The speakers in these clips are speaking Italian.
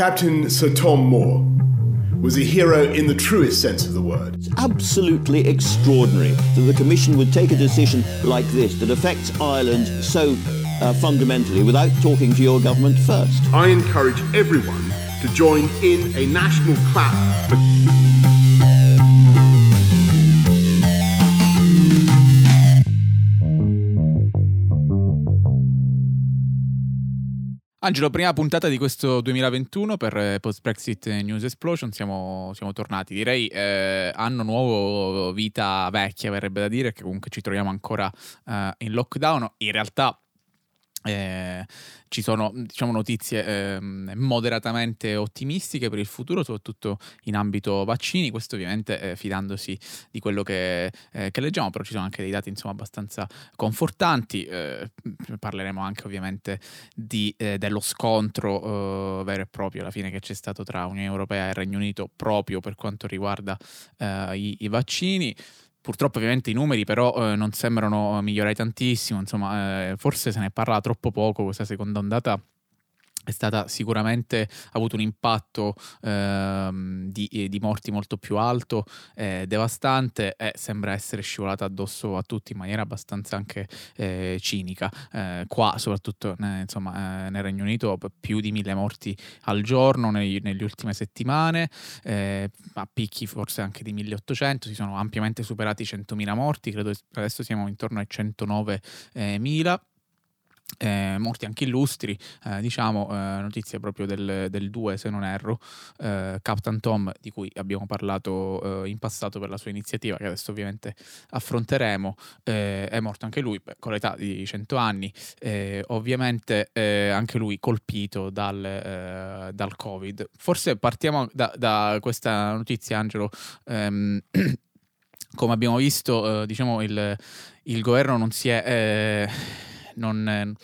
Captain Sir Tom Moore was a hero in the truest sense of the word. It's absolutely extraordinary that the Commission would take a decision like this that affects Ireland so uh, fundamentally without talking to your government first. I encourage everyone to join in a national clap Angelo, prima puntata di questo 2021 per eh, Post Brexit News Explosion, siamo, siamo tornati. Direi eh, anno nuovo, vita vecchia, verrebbe da dire, che comunque ci troviamo ancora eh, in lockdown. In realtà eh, ci sono diciamo, notizie eh, moderatamente ottimistiche per il futuro, soprattutto in ambito vaccini, questo ovviamente eh, fidandosi di quello che, eh, che, leggiamo, però ci sono anche dei dati insomma, abbastanza confortanti, eh, parleremo anche ovviamente di, eh, dello scontro vero e proprio alla fine che c'è stato tra Unione Europea e Regno Unito proprio per quanto riguarda i, i vaccini. Purtroppo ovviamente i numeri però eh, non sembrano migliorare tantissimo, insomma eh, forse se ne parla troppo poco questa seconda ondata è stata sicuramente ha avuto un impatto ehm, di, di, morti molto più alto, eh, devastante e sembra essere scivolata addosso a tutti in maniera abbastanza anche eh, cinica. Eh, qua, soprattutto eh, insomma, nel Regno Unito, più di mille morti al giorno negli, negli ultime settimane, eh, a picchi forse anche di 1800, si sono ampiamente superati i 100.000 morti, credo adesso siamo intorno ai 109.000 eh, morti anche illustri, eh, diciamo, eh, notizie proprio del, del 2 se non erro, eh, Captain Tom di cui abbiamo parlato eh, in passato per la sua iniziativa che adesso ovviamente affronteremo, eh, è morto anche lui beh, con l'età di 100 anni, ovviamente anche lui colpito dal, dal, Covid. Forse partiamo da, da questa notizia Angelo. Ehm, come abbiamo visto, diciamo, il, il, governo non si è non,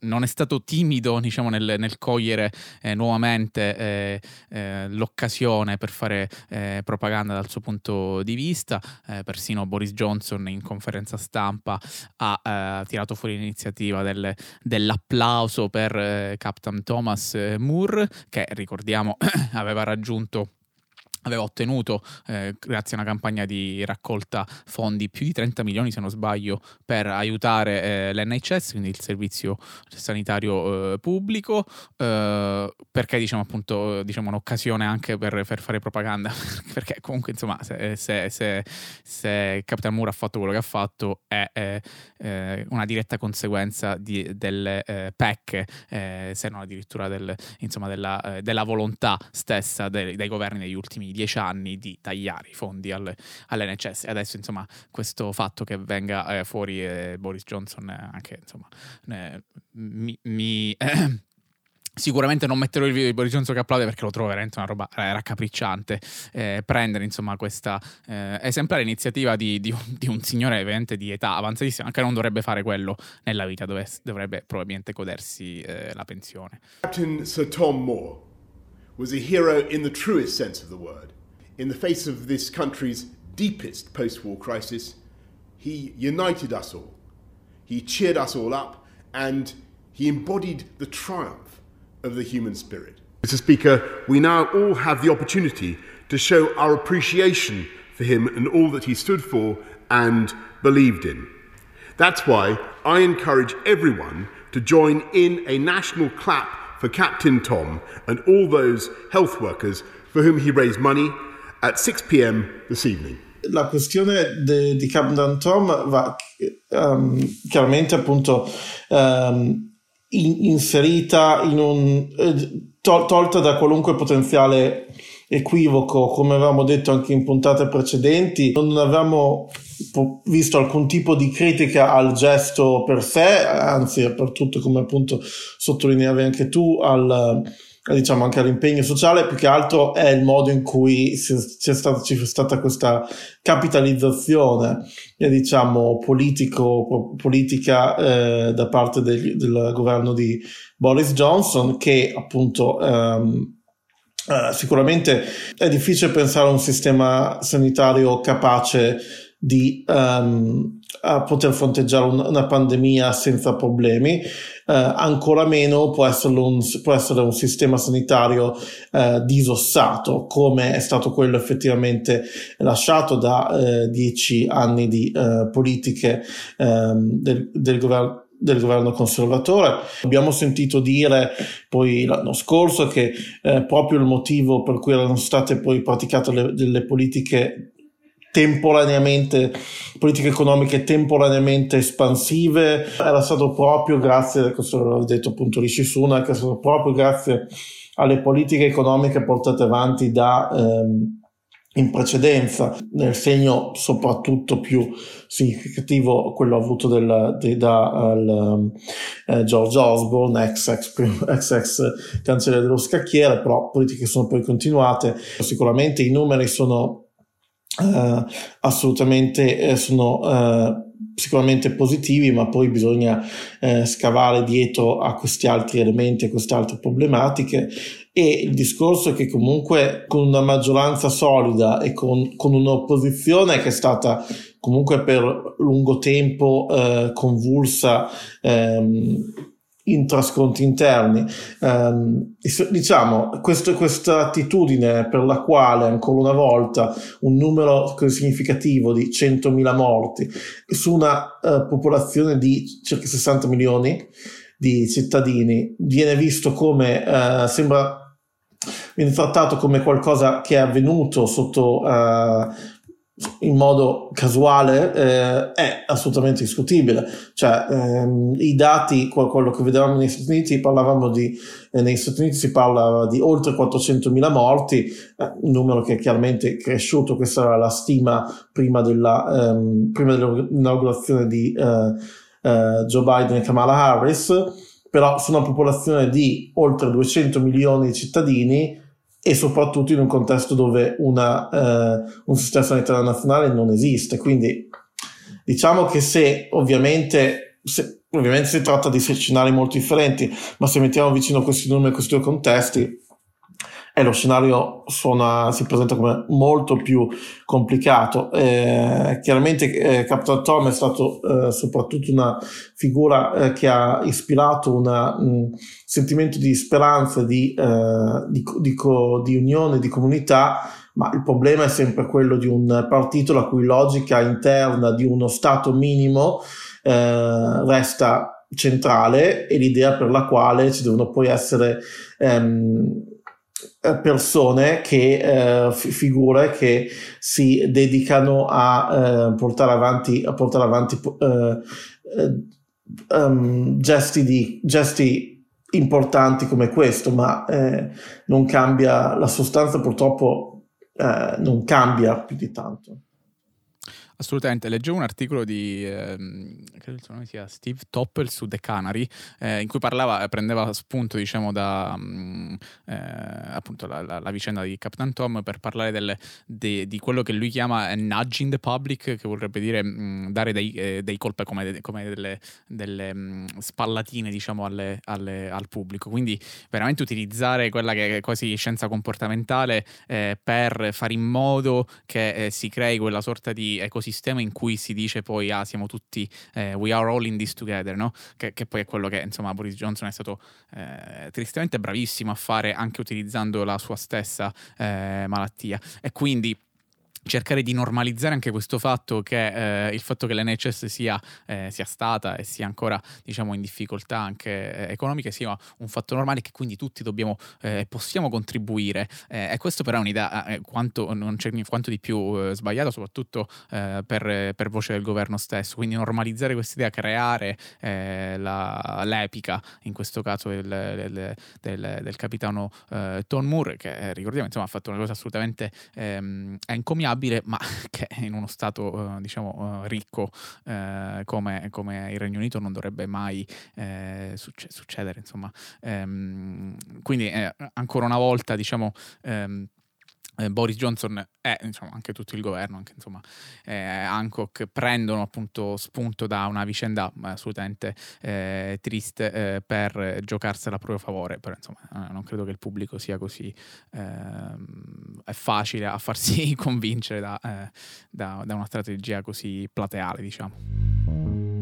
non è stato timido diciamo, nel, nel cogliere eh, nuovamente eh, eh, l'occasione per fare eh, propaganda dal suo punto di vista. Eh, persino Boris Johnson in conferenza stampa ha eh, tirato fuori l'iniziativa del, dell'applauso per Captain Thomas Moore, che ricordiamo aveva raggiunto aveva ottenuto, eh, grazie a una campagna di raccolta fondi, più di 30 milioni, se non sbaglio, per aiutare eh, l'NHS, quindi il servizio sanitario eh, pubblico, eh, perché diciamo appunto diciamo, un'occasione anche per, per fare propaganda, perché comunque insomma se, se, se, se, Capitan Moore ha fatto quello che ha fatto è, è una diretta conseguenza di, delle eh, PEC, eh, se non addirittura del, insomma, della, della, volontà stessa dei, dei governi negli ultimi dieci anni di tagliare i fondi alle, all'NHS. Adesso, insomma, questo fatto che venga eh, fuori eh, Boris Johnson eh, anche, insomma, mi... mi Sicuramente non metterò il video di Boris Johnson che applaude perché lo trovo veramente una roba eh, raccapricciante. Eh, prendere insomma questa eh, esemplare iniziativa di, di, un, di, un, signore veramente di età avanzatissima, anche non dovrebbe fare quello nella vita, dove, dovrebbe probabilmente godersi eh, la pensione. Captain Sir Tom Moore was a hero in the truest sense of the word. In the face of this country's deepest post war crisis, he united us all. He cheered us all up and he embodied the triumph of the human spirit. Mr. Speaker, we now all have the opportunity to show our appreciation for him and all that he stood for and believed in. That's why I encourage everyone to join in a national clap for Captain Tom and all those health workers for whom he raised money at 6 p.m. this evening. La questione de, di Captain Tom va um, chiaramente appunto um, in, inserita in un eh, tol, tolta da qualunque potenziale equivoco, come avevamo detto anche in puntate precedenti, non avevamo visto alcun tipo di critica al gesto per sé, anzi, soprattutto come appunto sottolineavi anche tu, al, diciamo anche all'impegno sociale, più che altro è il modo in cui c'è stata, c'è stata questa capitalizzazione, eh, diciamo, politico, politica eh, da parte del, del, governo di Boris Johnson, che appunto ehm, Uh, sicuramente è difficile pensare a un sistema sanitario capace di um, poter fronteggiare un, una pandemia senza problemi, uh, ancora meno può essere un, può essere un sistema sanitario uh, disossato, come è stato quello effettivamente lasciato da dieci anni di politiche um, del, del governo del governo conservatore. Abbiamo sentito dire poi l'anno scorso che eh, proprio il motivo per cui erano state poi praticate le, delle politiche temporaneamente politiche economiche temporaneamente espansive era stato proprio grazie questo l'ha detto appunto Rishi Sunak è stato proprio grazie alle politiche economiche portate avanti da ehm, in precedenza, nel segno soprattutto più significativo quello avuto del, de, da al, eh, George Osborne, ex ex, ex ex cancelliere dello scacchiere, però politiche sono poi continuate. Sicuramente i numeri sono eh, assolutamente eh, eh, sicuramente positivi, ma poi bisogna eh, scavare dietro a questi altri elementi, a queste altre problematiche e il discorso è che comunque con una maggioranza solida e con, con un'opposizione che è stata comunque per lungo tempo eh, convulsa ehm, in trasconti interni. Um, diciamo, questo, questa attitudine per la quale ancora una volta un numero significativo di 100.000 morti su una uh, popolazione di circa 60 milioni di cittadini viene visto come uh, sembra viene trattato come qualcosa che è avvenuto sotto uh, in modo casuale eh, è assolutamente discutibile. Cioè, ehm, i dati, quello che vedevamo negli Stati Uniti, parlavamo di, eh, negli Stati Uniti si parlava di oltre 400.000 morti, eh, un numero che è chiaramente cresciuto, questa era la stima prima, della, ehm, prima dell'inaugurazione di eh, eh, Joe Biden e Kamala Harris, però su una popolazione di oltre 200 milioni di cittadini e soprattutto in un contesto dove una, eh, un sistema sanitario nazionale non esiste. Quindi diciamo che se ovviamente, se, ovviamente si tratta di scenari molto differenti, ma se mettiamo vicino questi numeri, questi due contesti, e lo scenario suona, si presenta come molto più complicato. Eh, chiaramente eh, Capitan Tom è stato eh, soprattutto una figura eh, che ha ispirato un sentimento di speranza, di, eh, di, di, co, di unione, di comunità, ma il problema è sempre quello di un partito la cui logica interna di uno Stato minimo eh, resta centrale e l'idea per la quale ci devono poi essere ehm, eh, persone che eh, figure che si dedicano a eh, portare avanti a portare avanti eh, um, gesti di gesti importanti come questo ma eh, non cambia la sostanza purtroppo non cambia più di tanto Assolutamente, leggevo un articolo di, ehm, credo il suo nome sia Steve Toppel su The Canary, eh, in cui parlava, prendeva spunto diciamo da um, eh, appunto la, la, la, vicenda di Captain Tom per parlare delle, de, di quello che lui chiama nudging the public, che vorrebbe dire mh, dare dei, eh, dei colpi come, come, delle, delle mh, spallatine diciamo alle, alle, al pubblico, quindi veramente utilizzare quella che è quasi scienza comportamentale eh, per fare in modo che eh, si crei quella sorta di ecosistema ecosistema in cui si dice poi ah siamo tutti eh, we are all in this together no? che, che, poi è quello che insomma Boris Johnson è stato eh, tristemente bravissimo a fare anche utilizzando la sua stessa eh, malattia e quindi cercare di normalizzare anche questo fatto che eh, il fatto che l'NHS sia, eh, sia, stata e sia ancora diciamo in difficoltà anche eh, economiche sia un fatto normale che quindi tutti dobbiamo eh, possiamo contribuire. Eh, e questo però è un'idea eh, quanto, quanto di più sbagliata soprattutto per, per, voce del governo stesso. Quindi normalizzare questa idea creare la, l'epica in questo caso del, del, del, del capitano Tom Moore che ricordiamo insomma ha fatto una cosa assolutamente ehm, encomiabile variabile, ma che in uno Stato eh, diciamo eh, ricco eh, come, come, il Regno Unito non dovrebbe mai eh, succe- succedere. Insomma. Ehm, quindi ancora una volta diciamo... Ehm, eh, Boris Johnson e insomma, anche tutto il governo, anche insomma, eh, Hancock prendono appunto spunto da una vicenda assolutamente eh, triste eh, per giocarsela a proprio favore, però insomma eh, non credo che il pubblico sia così ehm, facile a farsi convincere da, eh, da, da una strategia così plateale, diciamo.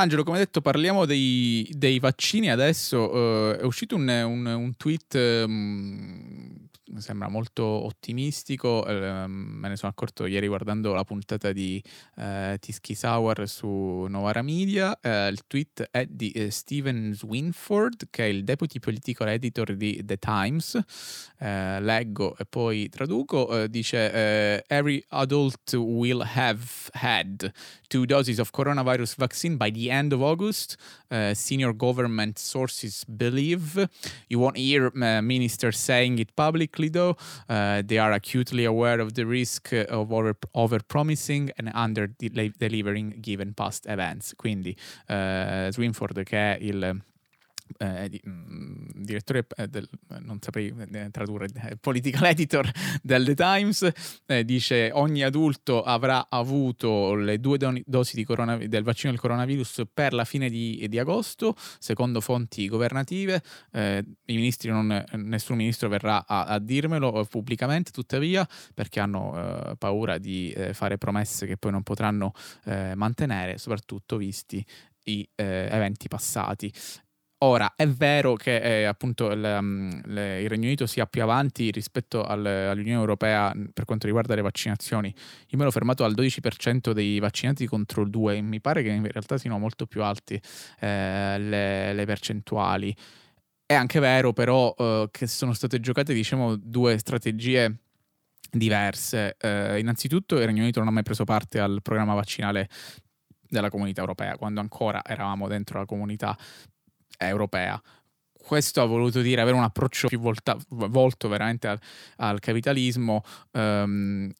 Angelo, come detto, parliamo dei, dei vaccini adesso. Uh, è uscito un, un, un tweet um, sembra molto ottimistico. Eh, me ne sono accorto ieri guardando la puntata di eh, Tisky Sauer su Novara Media. Eh, il tweet è di eh, Steven Swinford, che è il deputy political editor di The Times. Eh, leggo e poi traduco. Eh, dice: Every adult will have had two doses of coronavirus vaccine by the end of August. senior government sources believe. You won't hear ministers saying it publicly though. Uh, they are acutely aware of the risk of over, over promising and under delivering given past events. Quindi uh, Swinford, che è il eh, di, mh, mm, direttore eh, del, non saprei eh, tradurre, eh, political editor del The Times, eh, dice ogni adulto avrà avuto le due do- dosi del vaccino del coronavirus per la fine di, di agosto, secondo fonti governative. Eh, ministri non, nessun ministro verrà a, a dirmelo pubblicamente, tuttavia, perché hanno paura di fare promesse che poi non potranno mantenere, soprattutto visti i eh, eventi passati. Ora, è vero che eh, appunto il, um, le, il, Regno Unito sia più avanti rispetto al, all'Unione Europea per quanto riguarda le vaccinazioni. Io me l'ho fermato al 12% dei vaccinati contro il 2, mi pare che in realtà siano molto più alti eh, le, le, percentuali. È anche vero però eh, che sono state giocate diciamo due strategie diverse. Eh, innanzitutto il Regno Unito non ha mai preso parte al programma vaccinale della comunità europea, quando ancora eravamo dentro la comunità europea. Questo ha voluto dire avere un approccio più volta, volto veramente al, al capitalismo, ehm,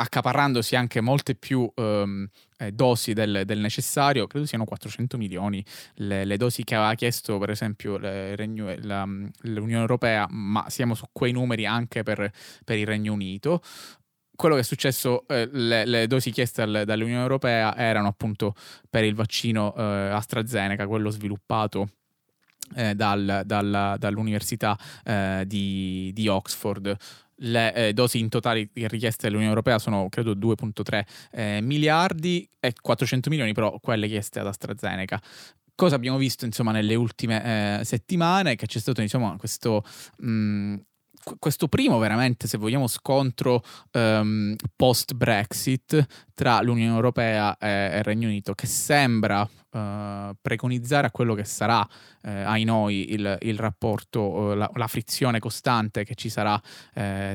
accaparrandosi anche molte più ehm, eh, dosi del, del, necessario, credo siano 400 milioni le, le, dosi che aveva chiesto per esempio le, la, l'Unione Europea, ma siamo su quei numeri anche per, per il Regno Unito quello che è successo, eh, le, le, dosi chieste al, dall'Unione Europea erano appunto per il vaccino eh, AstraZeneca, quello sviluppato eh, dal, dal, dall'Università eh, di, di, Oxford. Le eh, dosi in totale richieste dall'Unione Europea sono credo 2,3 eh, miliardi e 400 milioni però quelle chieste ad AstraZeneca cosa abbiamo visto insomma nelle ultime eh, settimane che c'è stato insomma questo mh, mm, questo primo veramente, se vogliamo, scontro um, post-Brexit tra l'Unione Europea e, il Regno Unito, che sembra uh, preconizzare a quello che sarà, uh, ai noi, il, il rapporto, la, la, frizione costante che ci sarà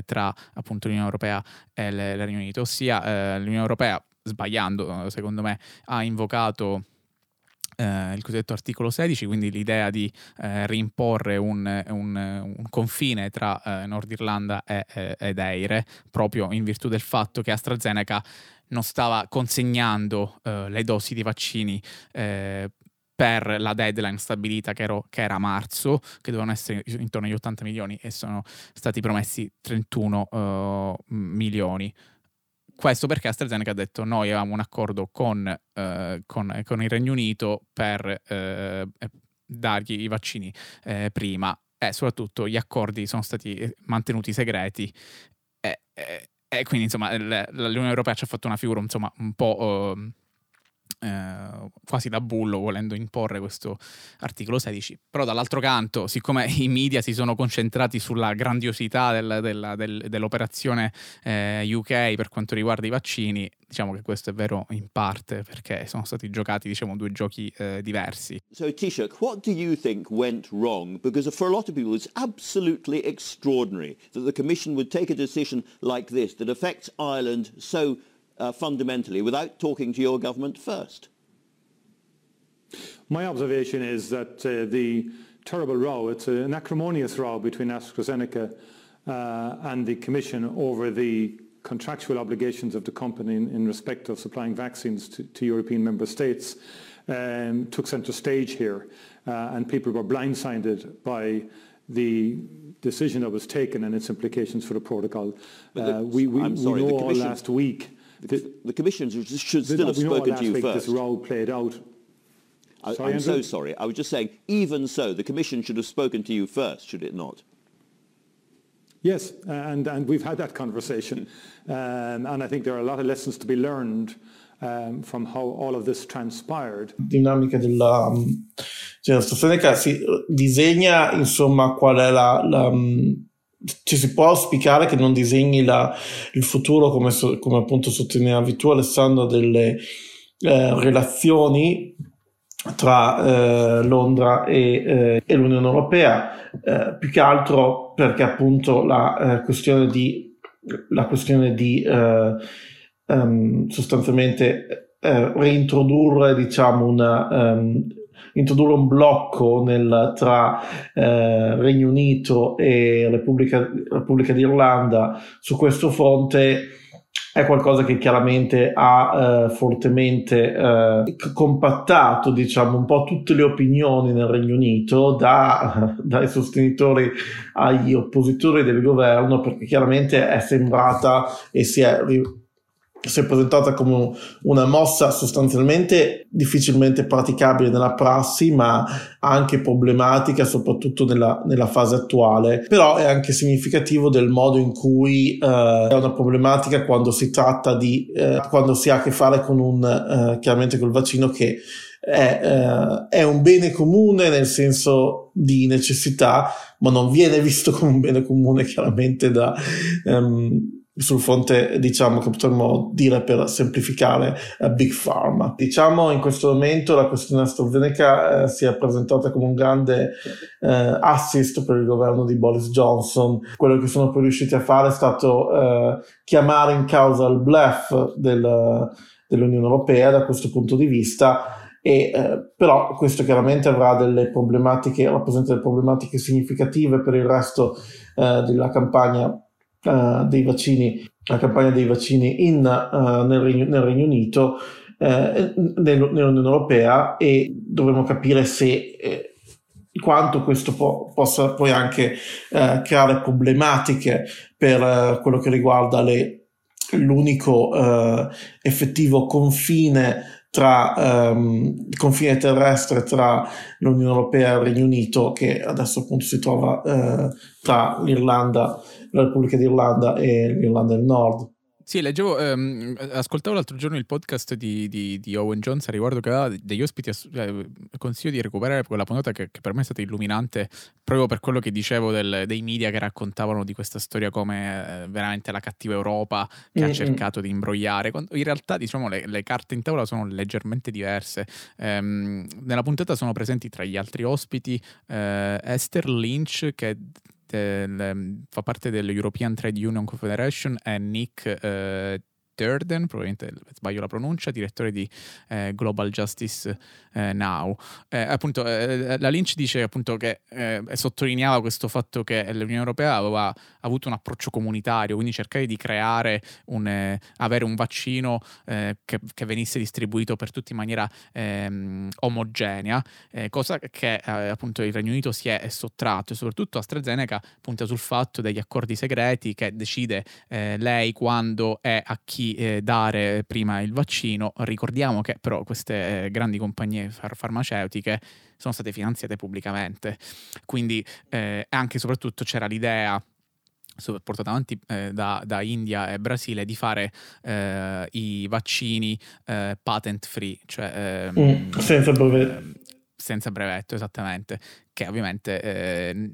tra appunto l'Unione Europea e il Regno Unito, ossia l'Unione Europea, sbagliando secondo me, ha invocato eh, il cosiddetto articolo 16, quindi l'idea di eh, rimporre un, un, un, confine tra eh, Nord Irlanda e, ed Eire, proprio in virtù del fatto che AstraZeneca non stava consegnando eh, le dosi di vaccini eh, per la deadline stabilita che, ero, che, era marzo, che dovevano essere intorno agli 80 milioni e sono stati promessi 31 uh, eh, milioni. Questo perché AstraZeneca ha detto noi avevamo un accordo con, eh, con, con il Regno Unito per eh, dargli i vaccini prima e soprattutto gli accordi sono stati mantenuti segreti e, e, e quindi insomma l'Unione Europea ci ha fatto una figura insomma un po' ehm, eh, quasi da bullo volendo imporre questo articolo 16. Però dall'altro canto, siccome i media si sono concentrati sulla grandiosità del, del, del, dell'operazione eh, UK per quanto riguarda i vaccini, diciamo che questo è vero in parte perché sono stati giocati diciamo due giochi eh, diversi. So Taoiseach, what do you think went wrong? Because for a lot of people it's absolutely extraordinary that the commission would take a decision like this that affects Ireland so uh, fundamentally without talking to your government first? My observation is that uh, the terrible row, it's an acrimonious row between AstraZeneca uh, and the Commission over the contractual obligations of the company in, in respect of supplying vaccines to, to European member states um, took centre stage here uh, and people were blindsided by the decision that was taken and its implications for the protocol. The, uh, we, we, I'm sorry, we know the all last week. The, the commission should still have spoken to you first. This role played out. I, sorry, I'm Andrew? so sorry. I was just saying, even so, the commission should have spoken to you first, should it not? Yes, and, and we've had that conversation. Um, and I think there are a lot of lessons to be learned um, from how all of this transpired. Dinamica della, um, cioè, AstraZeneca si disegna insomma qual è la, la um, ci si può auspicare che non disegni la, il futuro come, come appunto sottolineavi tu Alessandro delle eh, relazioni tra eh, Londra e, eh, e, l'Unione Europea, eh, più che altro perché appunto la eh, questione di, la questione di um, sostanzialmente reintrodurre diciamo una, um, introdurre un blocco nel, tra Regno Unito e Repubblica, Repubblica d'Irlanda su questo fronte. È qualcosa che chiaramente ha eh, fortemente eh, compattato diciamo un po' tutte le opinioni nel Regno Unito da, dai sostenitori agli oppositori del governo perché chiaramente è sembrata e si è si è presentata come una mossa sostanzialmente difficilmente praticabile nella prassi, ma anche problematica, soprattutto nella, nella fase attuale. Però è anche significativo del modo in cui eh, è una problematica quando si tratta di, eh, quando si ha a che fare con un, eh, chiaramente col vaccino che è, eh, è, un bene comune nel senso di necessità, ma non viene visto come un bene comune chiaramente da... Um, sul fronte diciamo che potremmo dire per semplificare uh, Big Pharma. Diciamo in questo momento la questione AstraZeneca uh, si è presentata come un grande uh, assist per il governo di Boris Johnson. Quello che sono poi riusciti a fare è stato chiamare in causa il bluff del, dell'Unione Europea da questo punto di vista. E, però questo chiaramente avrà delle problematiche, rappresenta delle problematiche significative per il resto della campagna uh, dei vaccini, la campagna dei vaccini in, uh, nel, Regno, nel, Regno, Unito, uh, nell'Unione Europea e dovremo capire se eh, quanto questo po- possa poi anche creare problematiche per quello che riguarda le, l'unico effettivo confine tra um, il confine terrestre tra l'Unione Europea e il Regno Unito che adesso appunto si trova uh, tra l'Irlanda la Repubblica d'Irlanda e l'Irlanda del Nord. Sì, leggevo, ehm, ascoltavo l'altro giorno il podcast di, di, di, Owen Jones a riguardo che aveva degli ospiti, eh, consiglio di recuperare quella puntata che, che, per me è stata illuminante proprio per quello che dicevo del, dei media che raccontavano di questa storia come eh, veramente la cattiva Europa che mm-hmm. ha cercato di imbrogliare, quando in realtà diciamo le, le carte in tavola sono leggermente diverse. Ehm, nella puntata sono presenti tra gli altri ospiti eh, Esther Lynch che del, fa parte dell'European Trade Union Confederation è Nick eh, Durden, probabilmente sbaglio la pronuncia, direttore di eh, Global Justice eh, Now. Eh, appunto, eh, la Lynch dice appunto che eh, sottolineava questo fatto che l'Unione Europea aveva avuto un approccio comunitario, quindi cercare di creare un, eh, avere un vaccino che, che, venisse distribuito per tutti in maniera ehm, omogenea, cosa che appunto il Regno Unito si è sottratto e soprattutto AstraZeneca punta sul fatto degli accordi segreti che decide lei quando e a chi eh, dare prima il vaccino. Ricordiamo che però queste eh, grandi compagnie far- farmaceutiche sono state finanziate pubblicamente, quindi eh, anche e soprattutto c'era l'idea portata avanti eh, da, da, India e Brasile di fare eh, i vaccini eh, patent free, cioè mm, senza brevetto. Ehm, senza brevetto, esattamente, che ovviamente eh,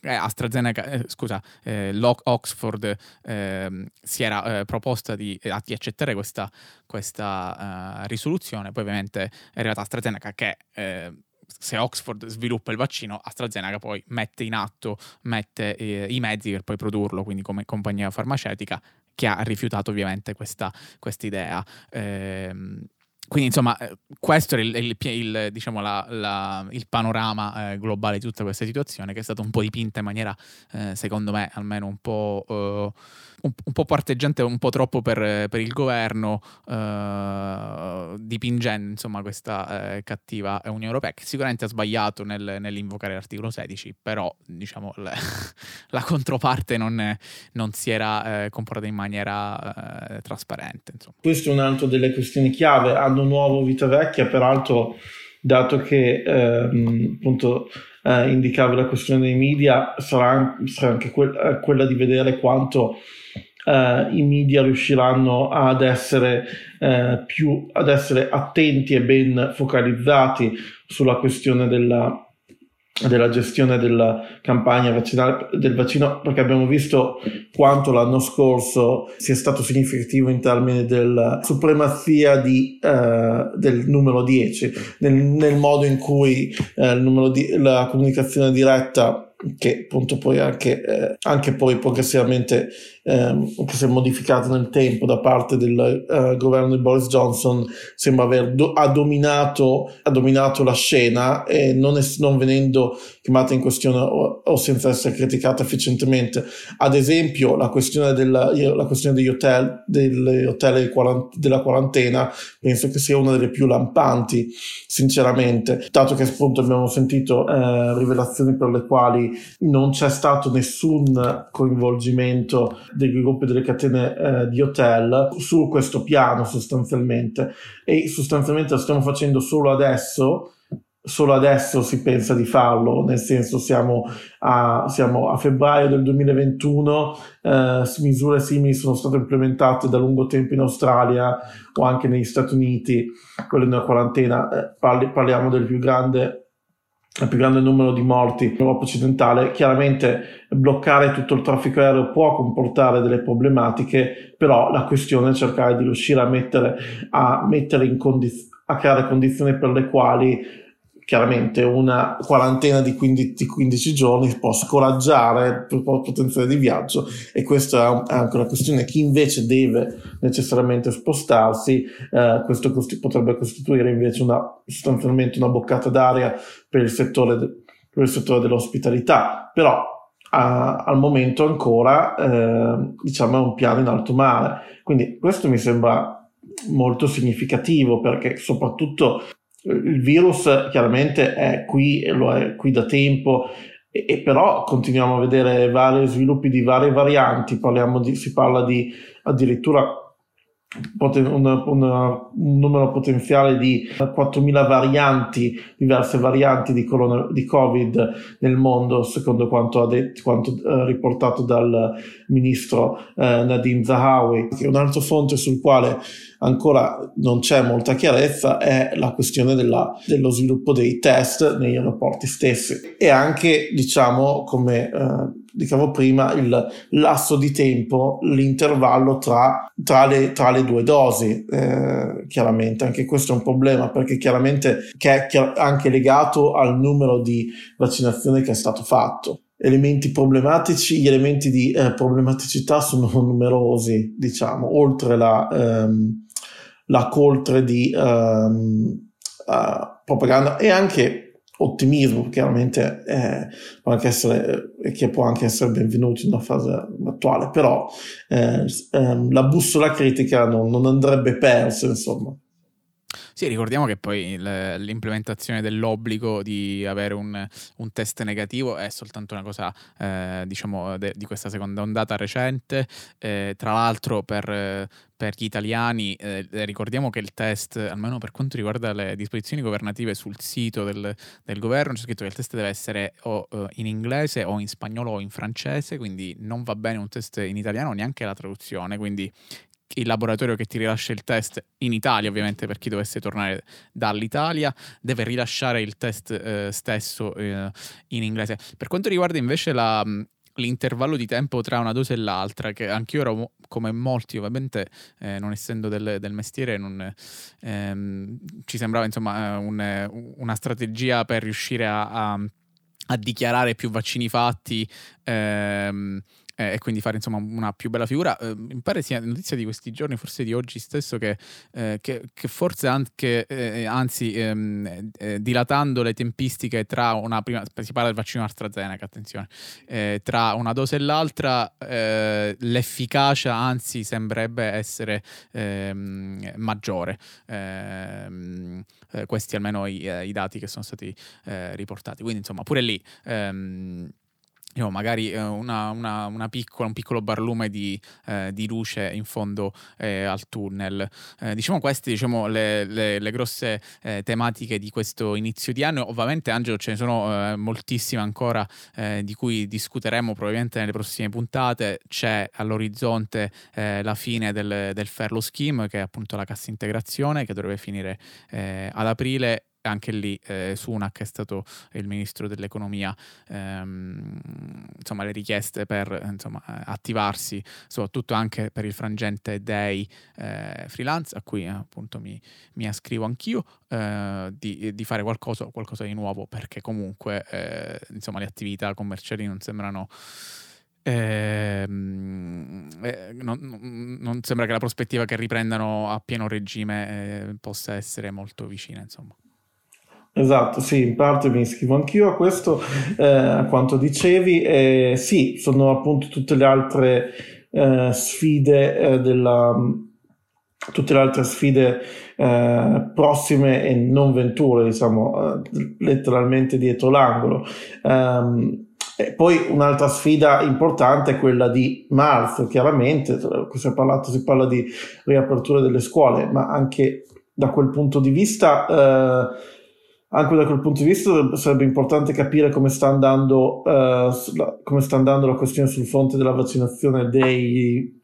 AstraZeneca, eh, scusa, eh, Oxford ehm, si era eh, proposta di, eh, di, accettare questa, questa risoluzione, poi ovviamente è arrivata AstraZeneca che se Oxford sviluppa il vaccino, AstraZeneca poi mette in atto, mette eh, i mezzi per poi produrlo, quindi come compagnia farmaceutica che ha rifiutato ovviamente questa idea. Eh, quindi insomma eh, questo è il, il, il, diciamo, la, la, il panorama eh, globale di tutta questa situazione che è stata un po' dipinta in maniera eh, secondo me almeno un po' eh, un, un, po' parteggiante, un po' troppo per, per il governo, eh, dipingendo insomma questa eh, cattiva Unione Europea, che sicuramente ha sbagliato nel, nell'invocare l'articolo 16, però diciamo le, la controparte non, non si era comportata in maniera trasparente. Insomma. Questo è un'altra delle questioni chiave. Hanno nuovo vita vecchia, peraltro, dato che ehm, appunto eh, indicava la questione dei media, sarà, sarà anche que- eh, quella di vedere quanto eh, i media riusciranno ad essere eh, più ad essere attenti e ben focalizzati sulla questione della della gestione della campagna vaccinale del vaccino perché abbiamo visto quanto l'anno scorso sia stato significativo in termini della supremazia di, eh, del numero 10 nel, nel, modo in cui eh, di, la comunicazione diretta che appunto poi anche, eh, anche poi progressivamente ehm, che si è modificato nel tempo da parte del uh, governo di Boris Johnson sembra aver do- ha, dominato, ha dominato la scena e non, es- non venendo chiamata in questione o, o, senza essere criticata efficientemente. Ad esempio la questione, della, la questione degli hotel, degli hotel quarant- della quarantena penso che sia una delle più lampanti sinceramente dato che appunto abbiamo sentito eh, rivelazioni per le quali non c'è stato nessun coinvolgimento dei gruppi delle catene eh, di hotel su questo piano sostanzialmente. E sostanzialmente lo stiamo facendo solo adesso solo adesso si pensa di farlo, nel senso siamo a, siamo a febbraio del 2021, eh, misure simili sono state implementate da lungo tempo in Australia o anche negli Stati Uniti, quelle nella quarantena, eh, parli, parliamo del più grande il più grande numero di morti in Europa occidentale. Chiaramente bloccare tutto il traffico aereo può comportare delle problematiche, però la questione è cercare di riuscire a mettere, a mettere in condizione a creare condizioni per le quali chiaramente una quarantena di 15, di 15 giorni può scoraggiare il potenziale di viaggio e questa è anche una questione chi invece deve necessariamente spostarsi eh, questo costi- potrebbe costituire invece una, sostanzialmente una boccata d'aria per il settore, de- per il settore dell'ospitalità. Però a, al momento ancora eh, diciamo è un piano in alto mare. Quindi questo mi sembra molto significativo perché soprattutto il virus chiaramente è qui, lo è qui da tempo, e, e però continuiamo a vedere vari sviluppi di varie varianti, di, si parla di addirittura Poten- una, una, un numero potenziale di 4.000 varianti, diverse varianti di, corona, di Covid nel mondo, secondo quanto, ha detto, quanto eh, riportato dal ministro eh, Nadine Zahawi. Un altro fonte sul quale ancora non c'è molta chiarezza è la questione della, dello sviluppo dei test negli aeroporti stessi e anche, diciamo, come eh, dicevo prima, il lasso di tempo, l'intervallo tra, tra, le, tra le, due dosi, eh, chiaramente. Anche questo è un problema perché chiaramente che è anche legato al numero di vaccinazioni che è stato fatto elementi problematici, gli elementi di eh, problematicità sono numerosi, diciamo, oltre la, ehm, la coltre di um, uh, propaganda e anche ottimismo, chiaramente eh, può anche essere, eh, che può anche essere benvenuto in una fase attuale, però eh, ehm, la bussola critica non, non andrebbe persa, insomma. Sì, ricordiamo che poi l'implementazione dell'obbligo di avere un, un test negativo è soltanto una cosa, eh, diciamo, de, di questa seconda ondata recente. Eh, tra l'altro, per, per gli italiani, eh, ricordiamo che il test, almeno per quanto riguarda le disposizioni governative sul sito del, del governo, c'è scritto che il test deve essere o uh, in inglese o in spagnolo o in francese, quindi non va bene un test in italiano, neanche la traduzione, quindi il laboratorio che ti rilascia il test in Italia, ovviamente per chi dovesse tornare dall'Italia, deve rilasciare il test eh, stesso eh, in inglese. Per quanto riguarda invece la, l'intervallo di tempo tra una dose e l'altra, che anch'io ero come molti, ovviamente, eh, non essendo del, del mestiere, non, ehm, ci sembrava insomma un, una strategia per riuscire a, a, a, dichiarare più vaccini fatti. Ehm, eh, e quindi fare insomma una più bella figura. Eh, mi pare sia notizia di questi giorni, forse di oggi stesso, che, eh, che, che forse anche, eh, anzi, ehm, eh, dilatando le tempistiche tra una prima, si parla del vaccino AstraZeneca, attenzione, tra una dose e l'altra, l'efficacia anzi sembrerebbe essere ehm, maggiore. Ehm, questi almeno i, i, dati che sono stati riportati. Quindi insomma pure lì ehm, Diciamo, magari eh, una, una, una piccola, un piccolo barlume di, eh, di luce in fondo eh, al tunnel. Eh, diciamo queste diciamo, le, le, le grosse eh, tematiche di questo inizio di anno. Ovviamente, Angelo, ce ne sono eh, moltissime ancora di cui discuteremo probabilmente nelle prossime puntate. C'è all'orizzonte la fine del, del Ferlo Scheme, che è appunto la cassa integrazione, che dovrebbe finire ad aprile anche lì eh, Sunak è stato il ministro dell'economia, ehm, insomma le richieste per insomma, attivarsi, soprattutto anche per il frangente dei eh, freelance, a cui appunto mi, mi ascrivo anch'io, eh, di, di, fare qualcosa, qualcosa, di nuovo, perché comunque eh, insomma, le attività commerciali non sembrano... Eh, eh, non, non, sembra che la prospettiva che riprendano a pieno regime eh, possa essere molto vicina, insomma. Esatto, sì, in parte mi iscrivo anch'io a questo, eh, a quanto dicevi. Eh, sì, sono appunto tutte le altre eh, sfide eh, della tutte le altre sfide eh, prossime e non venture, diciamo, eh, letteralmente dietro l'angolo. Um, e poi un'altra sfida importante è quella di marzo, chiaramente, si, è parlato, si parla di riapertura delle scuole, ma anche da quel punto di vista eh, anche da quel punto di vista sarebbe importante capire come sta andando, uh, come sta andando la questione sul fronte della vaccinazione dei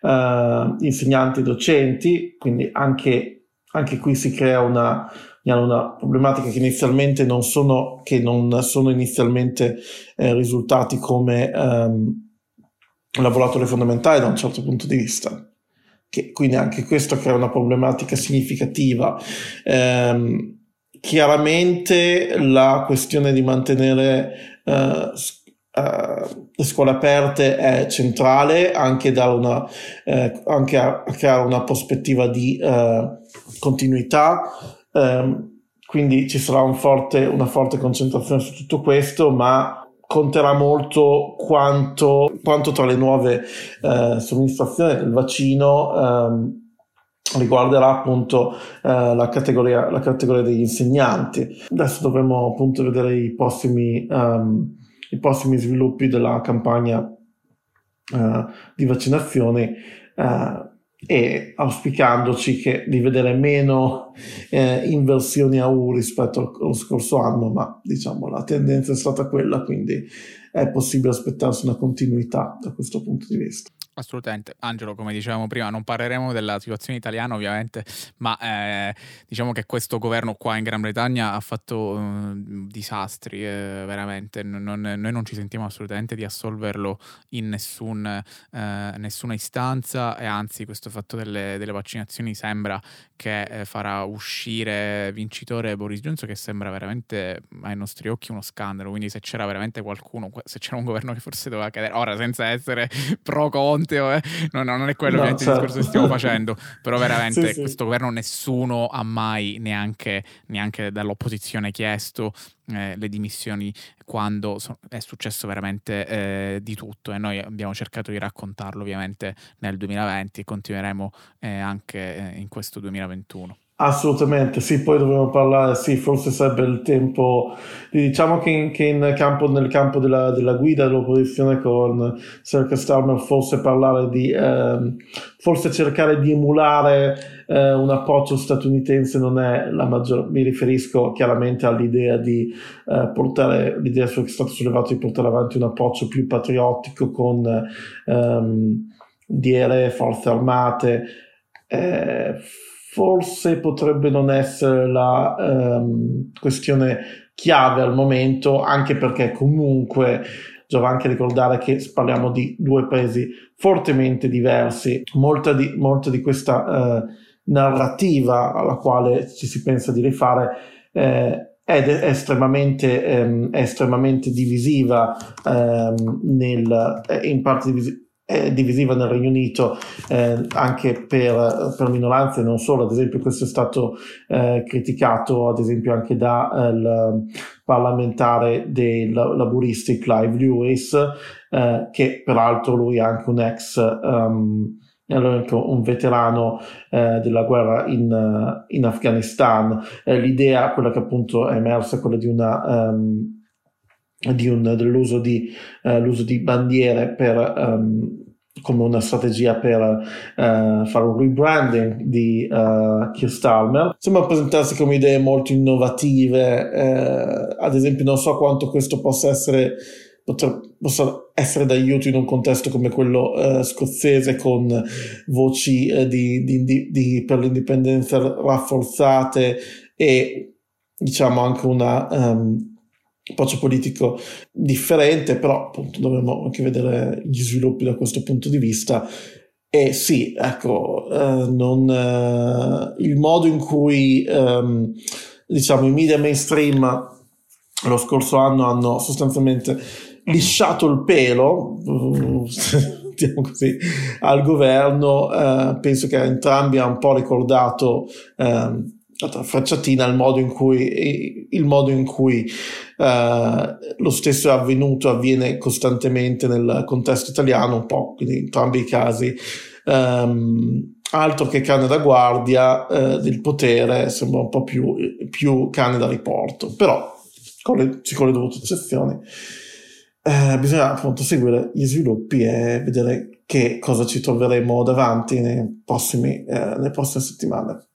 uh, insegnanti e docenti, quindi anche, anche, qui si crea una, una problematica che inizialmente non sono, che non sono inizialmente eh, risultati come um, lavoratori fondamentali da un certo punto di vista. Che, quindi anche questo crea una problematica significativa. Um, chiaramente la questione di mantenere uh, le scuole aperte è centrale anche, da una, eh, anche a, creare una prospettiva di uh, continuità. Um, quindi ci sarà un forte, una forte concentrazione su tutto questo, ma conterà molto quanto, quanto tra le nuove eh, somministrazioni del vaccino um, riguarderà appunto eh, la, categoria, la, categoria, degli insegnanti. Adesso dovremo appunto vedere i prossimi, um, i prossimi sviluppi della campagna uh, di vaccinazioni uh, e auspicandoci che, di vedere meno eh, inversioni a U rispetto allo scorso anno, ma diciamo la tendenza è stata quella, quindi è possibile aspettarsi una continuità da questo punto di vista. Assolutamente, Angelo, come dicevamo prima, non parleremo della situazione italiana ovviamente, ma eh, diciamo che questo governo qua in Gran Bretagna ha fatto eh, disastri, eh, veramente, non, noi non ci sentiamo assolutamente di assolverlo in nessun, eh, nessuna istanza e anzi questo fatto delle, delle vaccinazioni sembra che eh, farà uscire vincitore Boris Johnson che sembra veramente ai nostri occhi uno scandalo, quindi se c'era veramente qualcuno, se c'era un governo che forse doveva cadere, ora senza essere pro contro, Matteo, eh? no, no, non è quello no, certo. il discorso che stiamo facendo, però veramente sì, questo sì. governo nessuno ha mai neanche, neanche dall'opposizione chiesto eh, le dimissioni quando so- è successo veramente eh, di tutto e noi abbiamo cercato di raccontarlo ovviamente nel 2020 e continueremo eh, anche eh, in questo 2021. Assolutamente, sì, poi dovremmo parlare, sì, forse sarebbe il tempo, diciamo che, in, che in campo, nel campo della, della guida dell'opposizione con Sir Starmer forse parlare di, eh, forse cercare di emulare eh, un approccio statunitense non è la maggiore, mi riferisco chiaramente all'idea di eh, portare, l'idea che è stato sollevato di portare avanti un approccio più patriottico con ehm, DRE, forze armate, eh, forse potrebbe non essere la um, questione chiave al momento, anche perché comunque giova anche ricordare che parliamo di due paesi fortemente diversi. Molta di, molta di questa uh, narrativa alla quale ci si pensa di rifare eh, ed è estremamente, ehm, estremamente divisiva ehm, nel, in parte divisiva è divisiva nel Regno Unito eh, anche per, per, minoranze, non solo, ad esempio questo è stato eh, criticato ad esempio anche dal eh, parlamentare del laburisti Clive Lewis, eh, che peraltro lui è anche un ex um, un veterano eh, della guerra in, in Afghanistan. l'idea, quella che appunto è emersa, quella di una um, di un, dell'uso di, uh, di bandiere per, um, come una strategia per uh, fare un rebranding di uh, Keir Starmer. Sembra presentarsi come idee molto innovative, ad esempio non so quanto questo possa essere possa essere d'aiuto in un contesto come quello uh, scozzese con voci di, di, di, per l'indipendenza rafforzate e diciamo anche una um, approccio politico differente, però appunto dovremmo anche vedere gli sviluppi da questo punto di vista. E sì, ecco, eh, non, eh, il modo in cui ehm, diciamo i media mainstream lo scorso anno hanno sostanzialmente lisciato il pelo, diciamo così, al governo, eh, penso che entrambi hanno un po' ricordato eh, Fracciatina il modo in cui, il modo in cui uh, lo stesso è avvenuto avviene costantemente nel contesto italiano, un po', quindi in entrambi i casi. Um, altro che cane da guardia uh, del potere, sembra un po' più, più cane da riporto, però con le, con le dovute eccezioni. Uh, bisogna appunto seguire gli sviluppi e vedere che cosa ci troveremo davanti prossimi, nelle prossime settimane.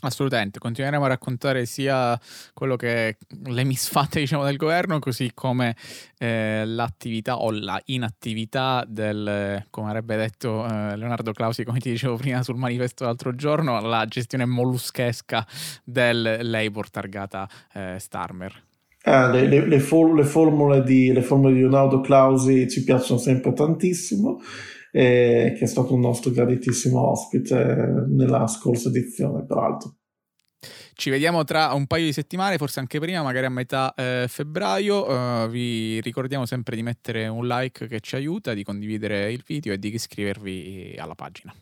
Assolutamente, continueremo a raccontare sia quello che le misfatte diciamo, del governo, così come eh, l'attività o la inattività del, come avrebbe detto eh, Leonardo Clausi, come ti dicevo prima sul manifesto l'altro giorno, la gestione molluschesca del Labour targata eh, Starmer. Eh, le, le, le, for- le, formule di, le formule di Leonardo Clausi ci piacciono sempre tantissimo eh, che è stato un nostro graditissimo ospite nella scorsa edizione, peraltro. Ci vediamo tra un paio di settimane, forse anche prima, magari a metà eh, febbraio. Uh, vi ricordiamo sempre di mettere un like che ci aiuta, di condividere il video e di iscrivervi alla pagina.